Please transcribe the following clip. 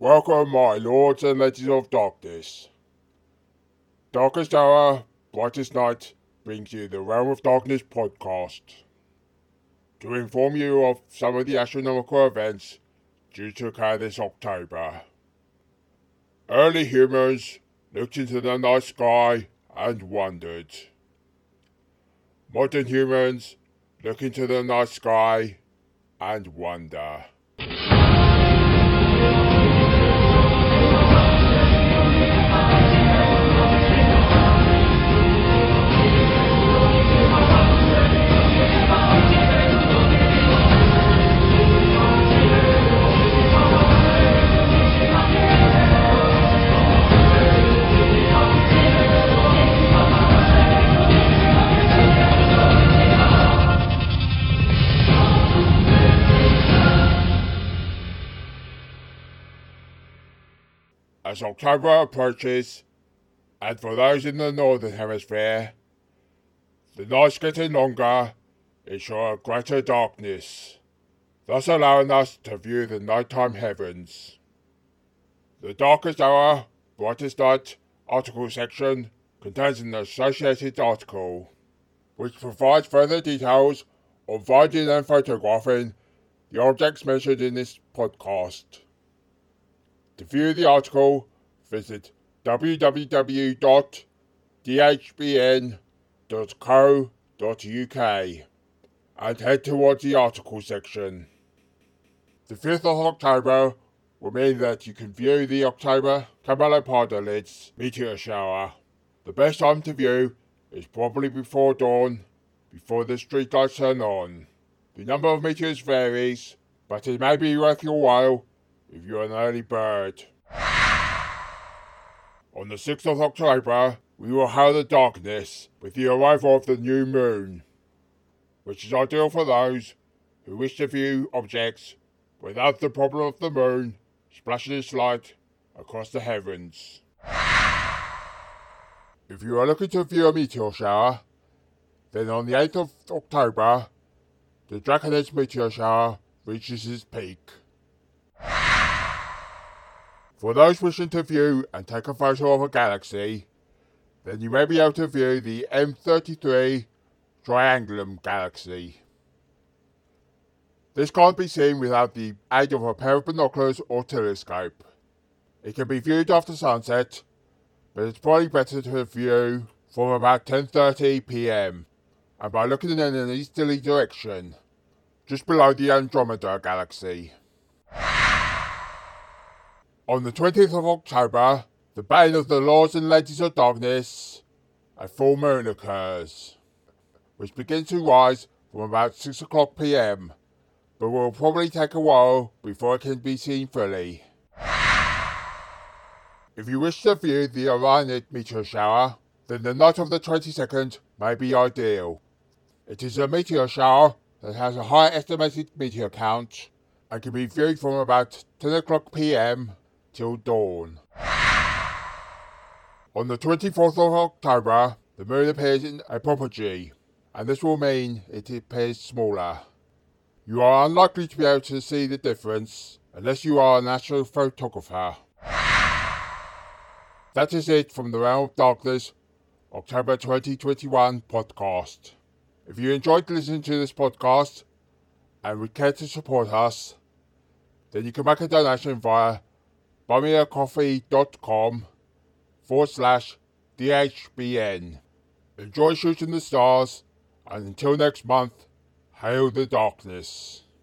Welcome, my lords and ladies of darkness. Darkest hour, brightest night brings you the Realm of Darkness podcast. To inform you of some of the astronomical events due to occur this October. Early humans looked into the night sky and wondered. Modern humans look into the night sky and wonder. As October approaches, and for those in the Northern Hemisphere, the nights getting longer ensure greater darkness, thus allowing us to view the nighttime heavens. The darkest hour, brightest night article section contains an associated article, which provides further details on finding and photographing the objects mentioned in this podcast. To view the article, visit www.dhbn.co.uk and head towards the article section. The 5th of October will mean that you can view the October Camelopardalis meteor shower. The best time to view is probably before dawn, before the streetlights turn on. The number of meteors varies, but it may be worth your while if you're an early bird. On the 6th of October, we will have the darkness with the arrival of the new moon, which is ideal for those who wish to view objects without the problem of the moon splashing its light across the heavens. If you are looking to view a meteor shower, then on the 8th of October, the Draconis meteor shower reaches its peak. For those wishing to view and take a photo of a galaxy, then you may be able to view the M33 Triangulum galaxy. This can't be seen without the aid of a pair of binoculars or telescope. It can be viewed after sunset, but it's probably better to view from about 10.30 pm and by looking in an easterly direction, just below the Andromeda galaxy. On the 20th of October, the bane of the Lords and Ladies of Darkness, a full moon occurs, which begins to rise from about 6 o'clock pm, but will probably take a while before it can be seen fully. If you wish to view the Orionid meteor shower, then the night of the 22nd may be ideal. It is a meteor shower that has a high estimated meteor count and can be viewed from about 10 o'clock pm till dawn. On the 24th of October, the moon appears in apogee, and this will mean it appears smaller. You are unlikely to be able to see the difference unless you are an astrophotographer. That is it from the Realm of Darkness, October 2021 podcast. If you enjoyed listening to this podcast and would care to support us, then you can make a donation via buymeacoffee.com forward slash DHBN. Enjoy shooting the stars, and until next month, hail the darkness.